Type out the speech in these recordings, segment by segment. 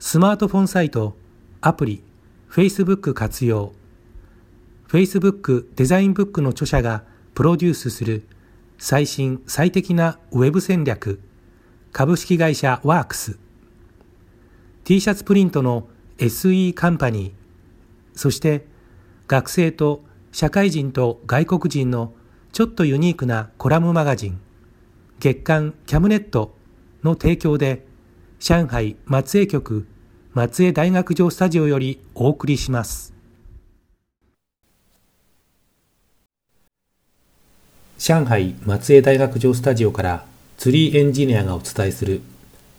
スマートフォンサイトアプリ Facebook 活用。Facebook デザインブックの著者がプロデュースする最新最適なウェブ戦略株式会社ワークス。T シャツプリントの SE カンパニーそして学生と社会人と外国人のちょっとユニークなコラムマガジン月刊キャムネットの提供で上海松江局松江大学城スタジオよりお送りします。上海松江大学城スタジオからツリーエンジニアがお伝えする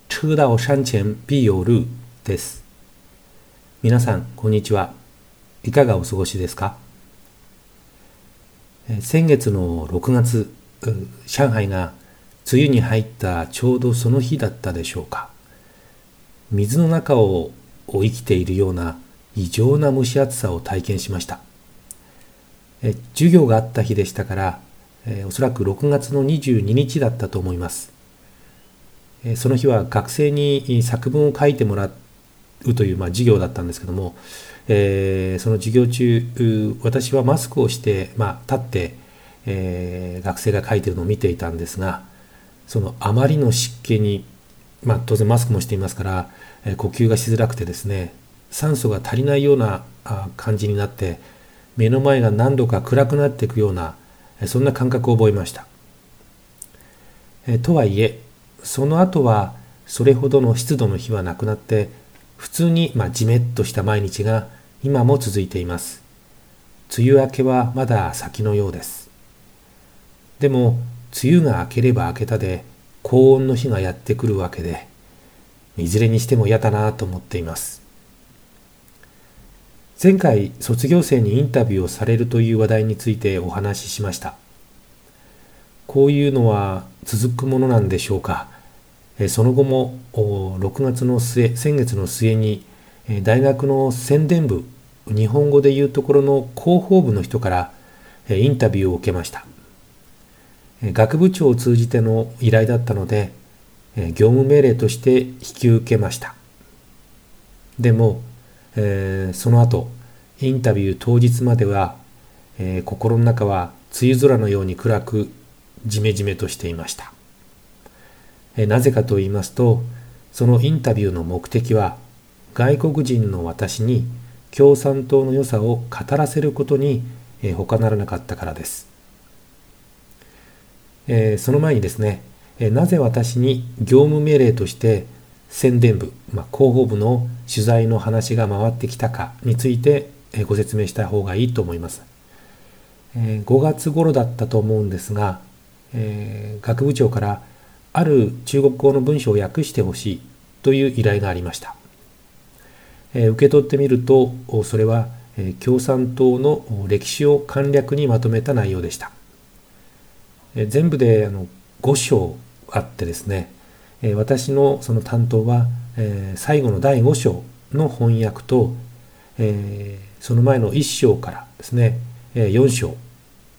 车到山前必有路です。皆さんこんにちは。いかがお過ごしですか？先月の6月上海が梅雨に入ったちょうどその日だったでしょうか。水の中を生きているような異常な蒸し暑さを体験しました。え授業があった日でしたからえおそらく6月の22日だったと思います。えその日は学生に作文を書いてもらうという、まあ、授業だったんですけども、えー、その授業中私はマスクをして、まあ、立って、えー、学生が書いてるのを見ていたんですがそのあまりの湿気に、まあ、当然マスクもしていますから、え、呼吸がしづらくてですね酸素が足りないような感じになって目の前が何度か暗くなっていくようなそんな感覚を覚えました。えとはいえその後はそれほどの湿度の日はなくなって普通にまあじめっとした毎日が今も続いています。梅雨明けはまだ先のようです。でも梅雨が明ければ明けたで高温の日がやってくるわけでいずれにしても嫌だなと思っています。前回卒業生にインタビューをされるという話題についてお話ししました。こういうのは続くものなんでしょうか。その後も6月の末、先月の末に大学の宣伝部、日本語で言うところの広報部の人からインタビューを受けました。学部長を通じての依頼だったので、業務命令として引き受けました。でも、えー、その後インタビュー当日までは、えー、心の中は梅雨空のように暗くじめじめとしていました、えー、なぜかと言いますとそのインタビューの目的は外国人の私に共産党の良さを語らせることに、えー、他ならなかったからです、えー、その前にですね、え、なぜ私に業務命令として宣伝部、まあ、広報部の取材の話が回ってきたかについてえご説明した方がいいと思います。え5月頃だったと思うんですが、えー、学部長からある中国語の文章を訳してほしいという依頼がありました。えー、受け取ってみるとそれは、えー、共産党の歴史を簡略にまとめた内容でした。え、全部であの5章あってですね、え私のその担当は、え最後の第5章の翻訳と、えその前の1章からですね、え4章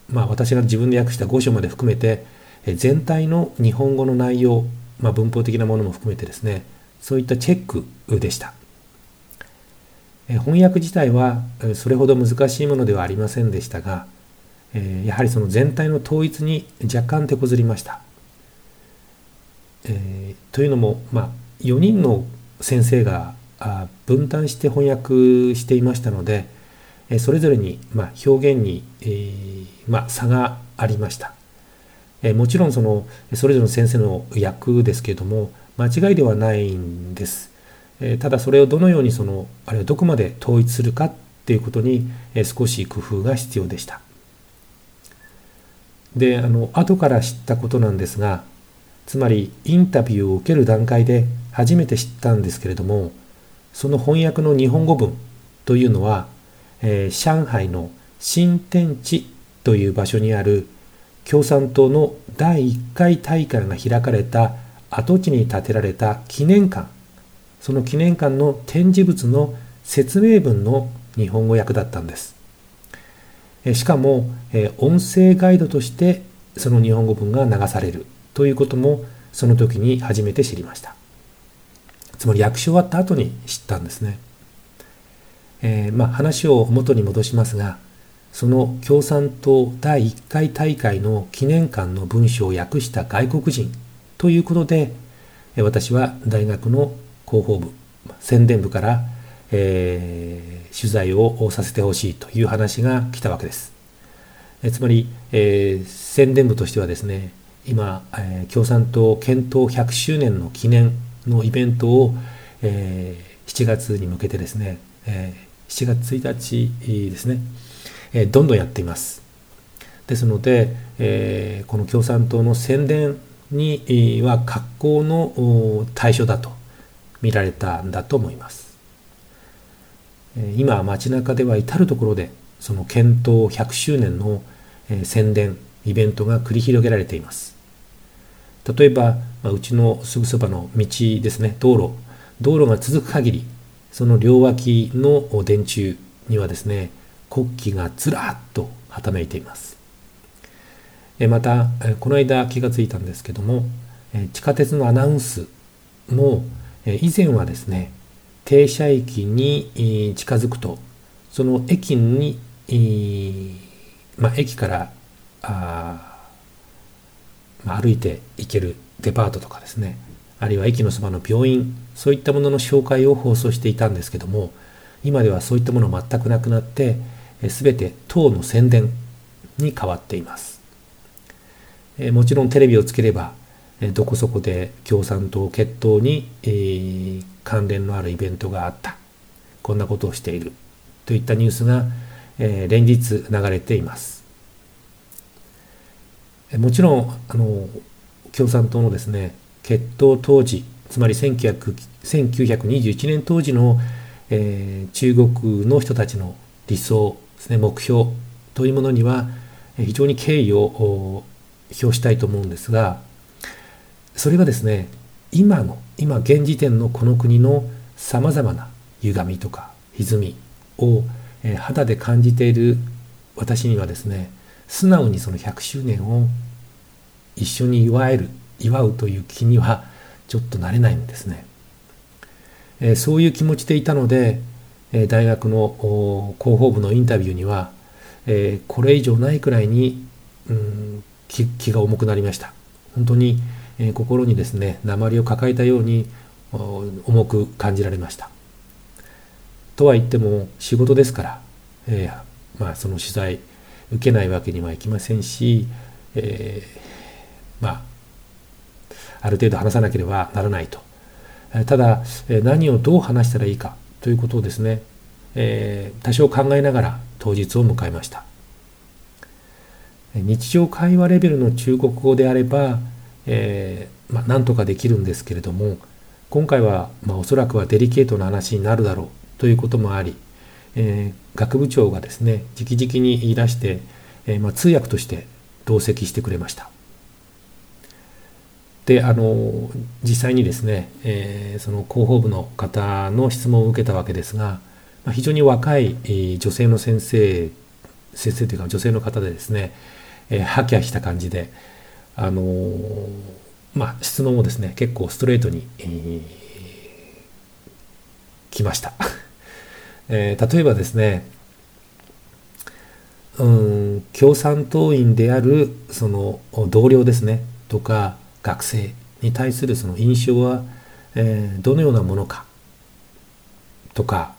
まあ私が自分で訳した5章まで含めて、え全体の日本語の内容、まあ、文法的なものも含めてですねそういったチェックでした。え翻訳自体はそれほど難しいものではありませんでしたが、えやはりその全体の統一に若干手こずりました。えー、というのも、まあ、4人の先生が分担して翻訳していましたのでえそれぞれに、ま表現に、えー、ま差がありました。えもちろんそのそれぞれの先生の役ですけれども間違いではないんです。えただそれをどのようにそのあるいはどこまで統一するかっていうことに、え少し工夫が必要でした。であの後から知ったことなんですがつまりインタビューを受ける段階で初めて知ったんですけれどもその翻訳の日本語文というのは、えー、上海の新天地という場所にある共産党の第1回大会が開かれた跡地に建てられた記念館。その記念館の展示物の説明文の日本語訳だったんです。しかも音声ガイドとしてその日本語文が流されるということもその時に初めて知りました。つまり役所終わった後に知ったんですね、えー、まあ話を元に戻しますがその共産党第1回大会の記念館の文章を訳した外国人ということで私は大学の広報部宣伝部から、えー、取材をさせてほしいという話が来たわけです。えつまり、えー、宣伝部としてはですね今、えー、共産党検討100周年の記念のイベントを、えー、7月に向けてですね、えー、7月1日ですね、えどんどんやっています。ですので、えこの共産党の宣伝には格好の対象だと見られたんだと思います。今街中では至る所でその検討100周年の宣伝イベントが繰り広げられています。例えば、まあ、うちのすぐそばの道ですね道路道路が続く限りその両脇の電柱にはですね国旗がずらっとはためいていますまたこの間気がついたんですけども地下鉄のアナウンスも以前はですね停車駅に近づくとその駅に、まあ、駅からあ、まあ、歩いて行けるデパートとかですねあるいは駅のそばの病院そういったものの紹介を放送していたんですけども今ではそういったもの全くなくなって全て党の宣伝に変わっています。もちろんテレビをつければどこそこで共産党決闘に、関連のあるイベントがあった。こんなことをしている。といったニュースが、連日流れています。もちろんあの共産党のですね決闘当時つまり1921年当時の、えー、中国の人たちの理想ですね目標というものには非常に敬意を表したいと思うんですがそれがですね今の今現時点のこの国のさまざまな歪みとか歪みを、え肌で感じている私にはですね素直にその100周年を一緒に祝える祝うという気にはちょっとなれないんですね。えそういう気持ちでいたのでえ大学の広報部のインタビューには、えこれ以上ないくらいに、うん、気が重くなりました本当に、え心にですね鉛を抱えたように重く感じられました。とは言っても仕事ですから、えー、まあ、その取材受けないわけにはいきませんし、えー、まあある程度話さなければならないと。ただ何をどう話したらいいかということをですね、えー、多少考えながら当日を迎えました。日常会話レベルの中国語であれば、えー、まあ、なんとかできるんですけれども今回は、まあ、おそらくはデリケートな話になるだろうということもあり、えー、学部長がですね直々に言い出して、えまあ、通訳として同席してくれました。であの実際にですね、えー、その広報部の方の質問を受けたわけですが、まあ、非常に若い、え、女性の先生先生というか女性の方でですね、えー、ハキャした感じであのー、まあ質問をですね結構ストレートに、えー、来ました、えー、例えばですねうん共産党員であるその同僚ですねとか学生に対するその印象は、えー、どのようなものかとか、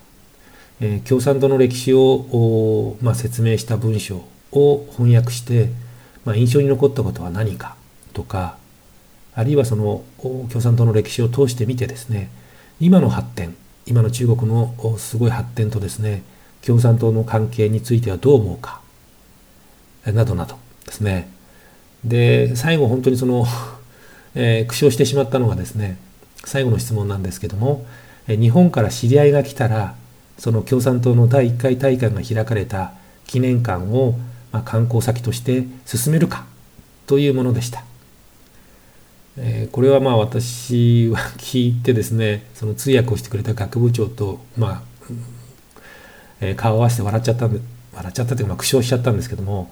えー、共産党の歴史を、まあ、説明した文章を翻訳して、まあ、印象に残ったことは何かとかあるいはその共産党の歴史を通してみてですね今の発展今の中国のすごい発展とですね共産党の関係についてはどう思うかなどなどですね。で最後本当にその、えー、苦笑してしまったのがですね最後の質問なんですけども日本から知り合いが来たらその共産党の第1回大会が開かれた記念館を、まあ、観光先として進めるかというものでした。えー、これはまあ私は聞いてですねその通訳をしてくれた学部長と、まあえー、顔を合わせて笑っちゃったんで笑っちゃったというか、まあ、苦笑しちゃったんですけども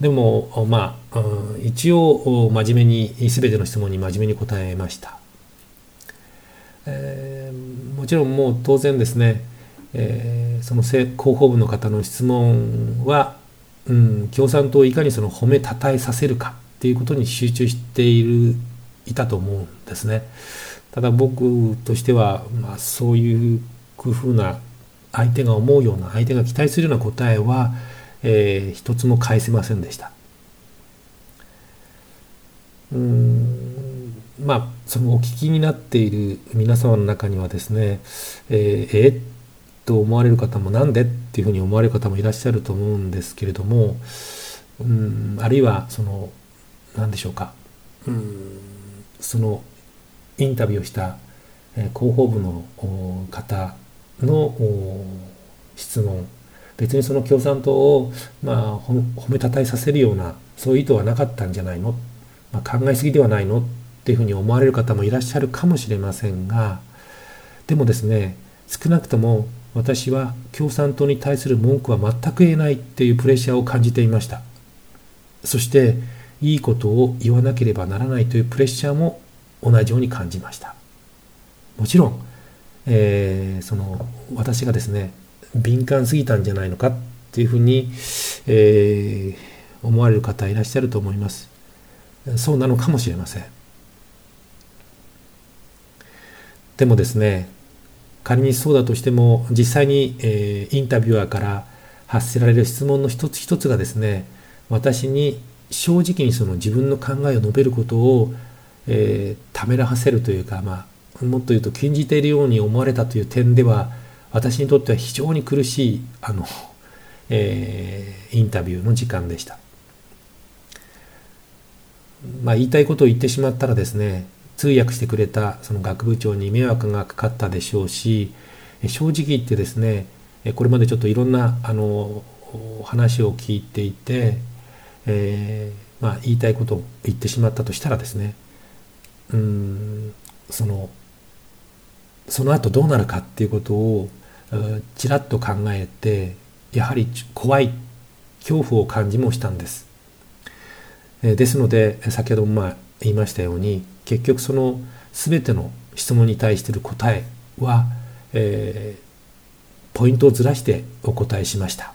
でもまあ、一応真面目に全ての質問に真面目に答えました、えー、もちろんもう当然ですね、えー、その広報部の方の質問は、うん、共産党をいかにその褒めたたえさせるかっていうことに集中しているいたと思うんですね。ただ僕としては、まあ、そういう工夫な相手が思うような相手が期待するような答えは、えー、一つも返せませんでした。うんまあそのお聞きになっている皆様の中にはですねえー、えー、と思われる方もなんでっていうふうに思われる方もいらっしゃると思うんですけれどもうんあるいはその何でしょうか。うんそのインタビューをした広報部の方の質問。別にその共産党を、まあ、褒めたたえさせるようなそういう意図はなかったんじゃないの、まあ、考えすぎではないの？っていうふうに思われる方もいらっしゃるかもしれませんがでもですね少なくとも私は共産党に対する文句は全く言えないっていうプレッシャーを感じていました。そしていいことを言わなければならないというプレッシャーも同じように感じました。もちろん、えー、その私がですね敏感すぎたんじゃないのかっていうふうに、えー、思われる方いらっしゃると思います。そうなのかもしれません。でもですね仮にそうだとしても実際に、えー、インタビュアーから発せられる質問の一つ一つがですね私に正直にその自分の考えを述べることを、えー、ためらわせるというか、まあ、もっと言うと禁じているように思われたという点では私にとっては非常に苦しいあの、えー、インタビューの時間でした。まあ、言いたいことを言ってしまったらですね通訳してくれたその学部長に迷惑がかかったでしょうし正直言ってですねこれまでちょっといろんなあの話を聞いていてえー、まあ、言いたいことを言ってしまったとしたらですねうんそのその後どうなるかっていうことをちらっと考えてやはり怖い恐怖を感じもしたんです。ですので先ほどもまあ言いましたように結局その全ての質問に対してる答えは、えー、ポイントをずらしてお答えしました。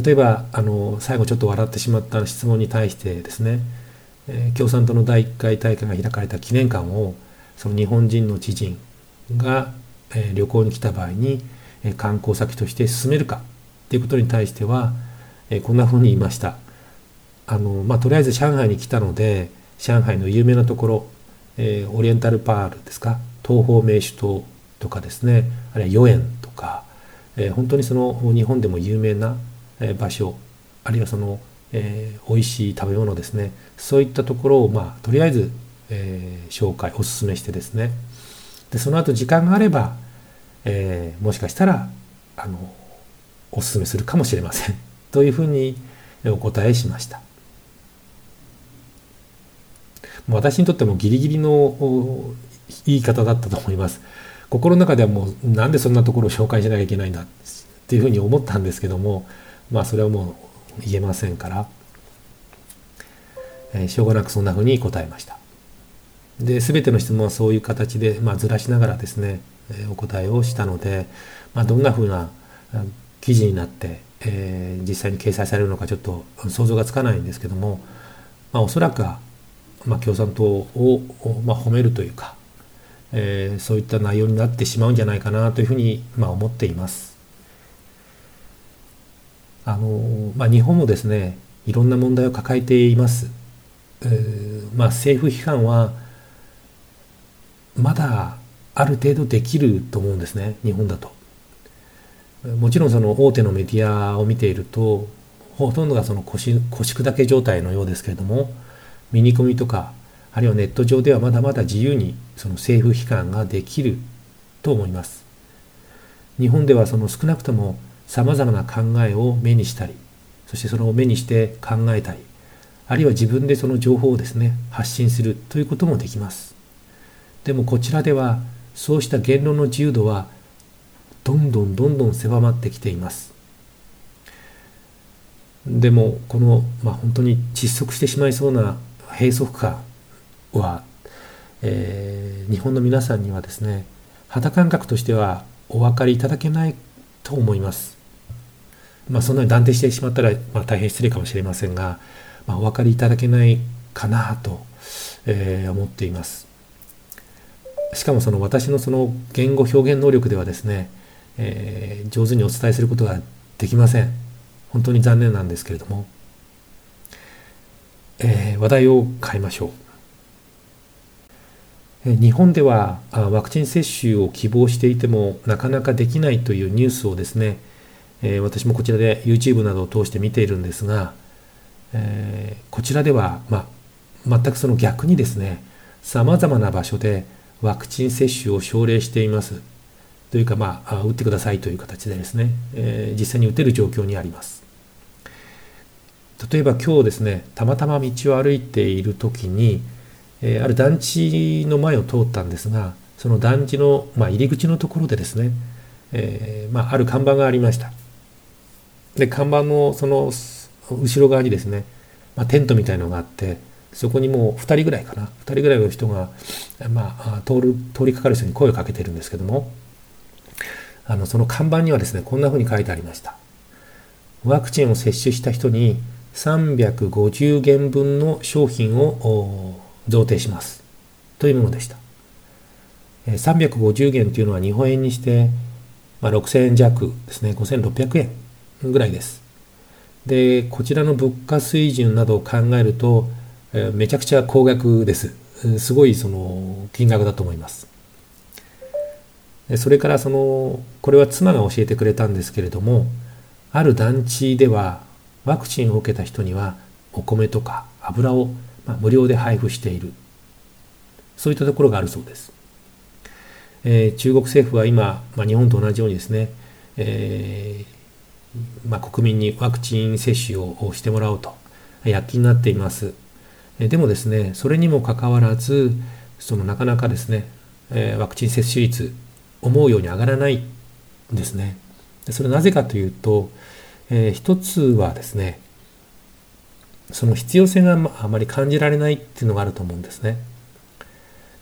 例えばあの最後ちょっと笑ってしまった質問に対してですね、えー、共産党の第1回大会が開かれた記念館をその日本人の知人が、えー、旅行に来た場合に、えー、観光先として進めるかっていうことに対しては、えこんなふうに言いました。あのまあ、とりあえず上海に来たので上海の有名なところ、えオリエンタルパールですか？東方名手島とかですね。あるいは豫園とか、え本当にその日本でも有名な場所あるいはその、えー、美味しい食べ物ですね。そういったところをまあとりあえず、えー、紹介おすすめしてですね。でその後時間があれば、えー、もしかしたらあのおすすめするかもしれません。というふうにお答えしました。私にとってもギリギリの言い方だったと思います心の中ではもうなんでそんなところを紹介しなきゃいけないんだっていうふうに思ったんですけどもまあそれはもう言えませんから、えー、しょうがなくそんなふうに答えました。で全ての質問はそういう形で、まあ、ずらしながらですね、えー、お答えをしたので、まあ、どんなふうな記事になって、えー、実際に掲載されるのかちょっと想像がつかないんですけども、まあ、おそらくは、まあ、共産党を、まあ、褒めるというか、えー、そういった内容になってしまうんじゃないかなというふうに、まあ、思っています。あのまあ、日本もですねいろんな問題を抱えています。えー、まあ、政府批判はまだある程度できると思うんですね日本だと。もちろんその大手のメディアを見ているとほとんどがその腰腰砕け状態のようですけれどもミニコミとかあるいはネット上ではまだまだ自由にその政府機関ができると思います。日本ではその少なくともさまざまな考えを目にしたりそしてそれを目にして考えたりあるいは自分でその情報をですね発信するということもできます。でもこちらではそうした言論の自由度はどんどんどんどん狭まってきています。でもこの、まあ、本当に窒息してしまいそうな閉塞感は、えー、日本の皆さんにはですね肌感覚としてはお分かりいただけないと思います。まあ、そんなに断定してしまったら、まあ、大変失礼かもしれませんが、まあ、お分かりいただけないかなと、えー、思っています。しかもその私のその言語表現能力ではですね、えー、上手にお伝えすることができません。本当に残念なんですけれども、えー、話題を変えましょう。日本ではワクチン接種を希望していてもなかなかできないというニュースをですね、え、私もこちらで YouTube などを通して見ているんですが、え、こちらでは、ま全くその逆にですねさまざまな場所でワクチン接種を奨励していますというか、まあ、打ってくださいという形でですね、え、実際に打てる状況にあります例えば今日ですねたまたま道を歩いている時にえー、ある団地の前を通ったんですがその団地の、まあ、入り口のところでですね、えー、まあ、ある看板がありました。で看板のその後ろ側にですね、まあ、テントみたいのがあってそこにもう2人ぐらいかな2人ぐらいの人が、まあ、通る通りかかる人に声をかけてるんですけどもあのその看板にはですねこんな風に書いてありました。ワクチンを接種した人に350元分の商品を贈呈します。というものでした。350元というのは日本円にして、まあ、6000円弱ですね。5600円ぐらいです。でこちらの物価水準などを考えると、めちゃくちゃ高額です。すごいその金額だと思います。それからそのこれは妻が教えてくれたんですけれどもある団地ではワクチンを受けた人にはお米とか油をま、無料で配布している。そういったところがあるそうです、えー、中国政府は今、まあ、日本と同じようにですね、えー、まあ、国民にワクチン接種をしてもらおうと躍起になっています。でもですねそれにもかかわらずそのなかなかですね、えー、ワクチン接種率思うように上がらないんですね。それなぜかというと、えー、一つはですねその必要性があまり感じられないっていうのがあると思うんですね。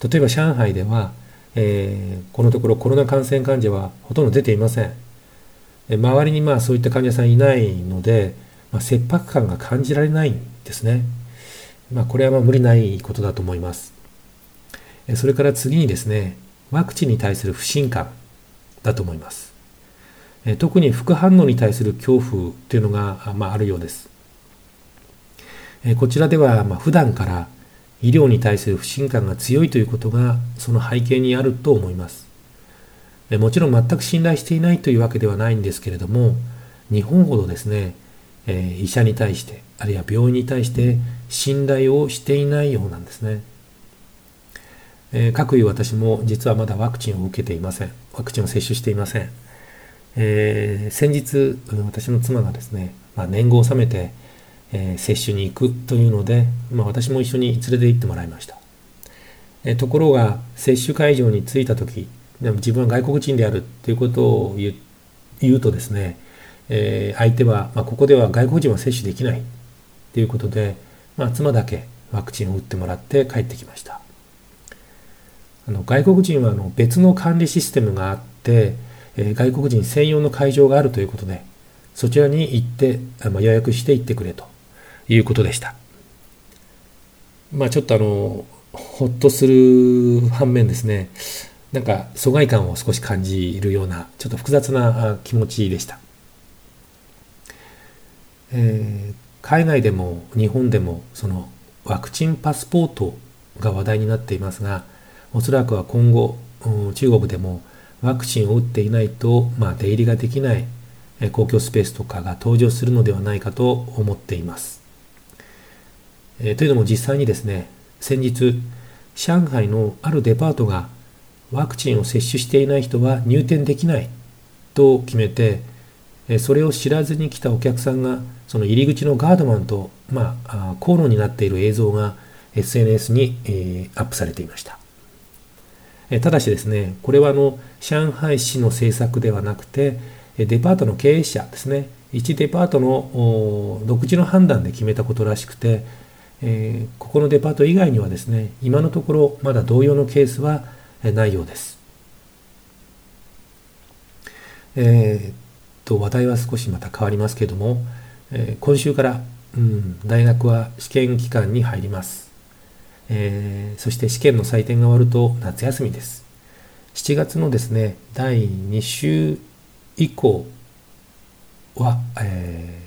例えば上海では、えー、このところコロナ感染患者はほとんど出ていません。周りにまあそういった患者さんいないので、まあ、切迫感が感じられないんですね。まあ、これはまあ無理ないことだと思います。それから次にですね、ワクチンに対する不信感だと思います。特に副反応に対する恐怖というのが、まあ、るようです。こちらではま普段から医療に対する不信感が強いということがその背景にあると思います。もちろん全く信頼していないというわけではないんですけれども日本ほどですね、え医者に対してあるいは病院に対して信頼をしていないようなんですね。えー、各いう私も実はまだワクチンを受けていません。ワクチンを接種していません。えー、先日私の妻がですね、まあ、年貢を納めてえー、接種に行くというので、まあ、私も一緒に連れて行ってもらいました。えー、ところが、接種会場に着いた時、でも自分は外国人であるということを言う言うとですね、えー、相手は、まあ、ここでは外国人は接種できないということで、まあ、妻だけワクチンを打ってもらって帰ってきました。あの外国人はあの別の管理システムがあって、え、外国人専用の会場があるということで、そちらに行って、ま、予約して行ってくれということでした。まあちょっとあの、ほっとする反面ですねなんか疎外感を少し感じるようなちょっと複雑な気持ちでした、えー、海外でも日本でもそのワクチンパスポートが話題になっていますがおそらくは今後中国でもワクチンを打っていないと、まあ、出入りができない公共スペースとかが登場するのではないかと思っています。えー、というのも実際にですね先日上海のあるデパートがワクチンを接種していない人は入店できないと決めてそれを知らずに来たお客さんがその入り口のガードマンと、まあ、口論になっている映像が SNS に、えー、アップされていました。ただしですね、これはあの上海市の政策ではなくて、デパートの経営者ですね、一デパートの独自の判断で決めたことらしくて、え、ここのデパート以外にはですね、今のところまだ同様のケースはないようです。えー、っと、話題は少しまた変わりますけれども、え、今週から、うん、大学は試験期間に入ります。えー、そして試験の採点が終わると夏休みです。7月のですね、第2週以降は、え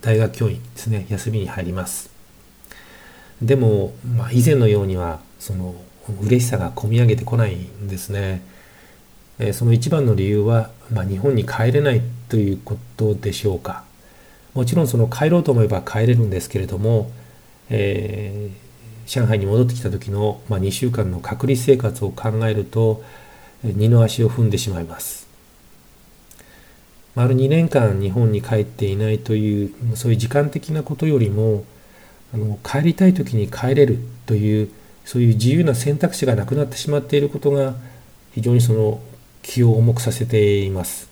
ー、大学教員ですね、休みに入ります。でも、まあ、以前のようには、その、嬉しさがこみ上げてこないんですね。えー、その一番の理由は、まあ、日本に帰れないということでしょうか。もちろんその帰ろうと思えば帰れるんですけれども、えー、上海に戻ってきた時の、まあ、2週間の隔離生活を考えると二の足を踏んでしまいます。丸2年間日本に帰っていないというそういう時間的なことよりもあの帰りたい時に帰れるというそういう自由な選択肢がなくなってしまっていることが非常にその気を重くさせています。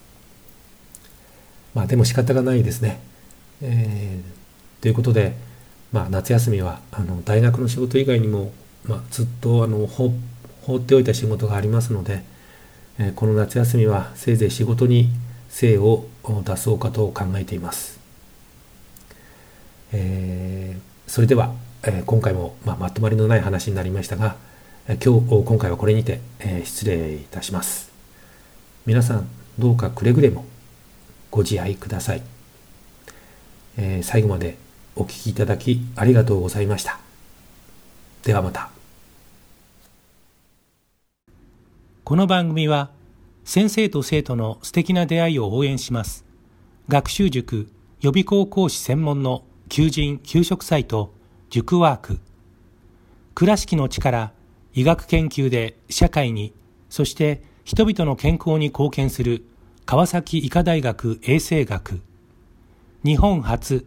まあでも仕方がないですね。えー、ということで、まあ、夏休みはあの大学の仕事以外にも、まあ、ずっとあの放っておいた仕事がありますので、えー、この夏休みはせいぜい仕事に精を出そうかと考えています。えー、それでは、えー、今回も、まあ、まとまりのない話になりましたが、え、今日今回はこれにて、え失礼いたします。皆さんどうかくれぐれもご自愛ください。え最後までお聴きいただきありがとうございました。ではまた。この番組は先生と生徒の素敵な出会いを応援します。学習塾予備校講師専門の求人・給食サイト塾ワーク。倉敷の力、医学研究で社会に、そして人々の健康に貢献する川崎医科大学衛生学。日本初、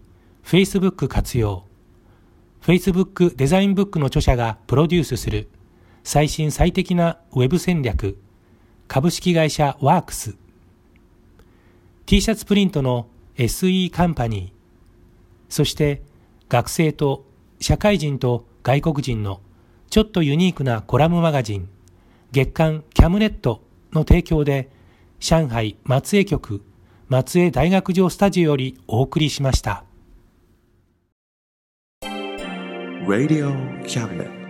Facebook 活用。Facebook デザインブックの著者がプロデュースする。最新最適なウェブ戦略。株式会社ワークス。T シャツプリントの SE カンパニー。そして学生と社会人と外国人のちょっとユニークなコラムマガジン。月刊キャムネットの提供で上海松江局松江大学城スタジオよりお送りしました。Radio Cabinet